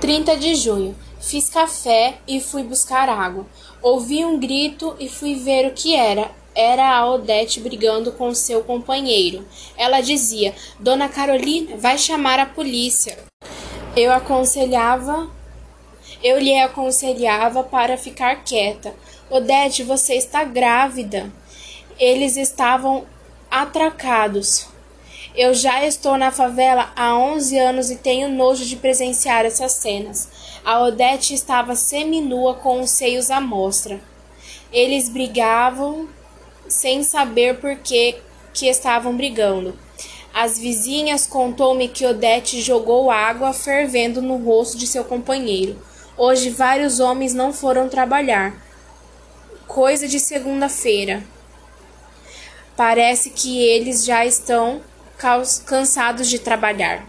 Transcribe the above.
30 de junho. Fiz café e fui buscar água. Ouvi um grito e fui ver o que era. Era a Odete brigando com seu companheiro. Ela dizia: Dona Carolina, vai chamar a polícia. Eu aconselhava, eu lhe aconselhava para ficar quieta. Odete, você está grávida. Eles estavam atracados. Eu já estou na favela há 11 anos e tenho nojo de presenciar essas cenas. A Odete estava seminua com os seios à mostra. Eles brigavam sem saber por que, que estavam brigando. As vizinhas contou-me que Odete jogou água fervendo no rosto de seu companheiro. Hoje vários homens não foram trabalhar. Coisa de segunda-feira. Parece que eles já estão cansados de trabalhar.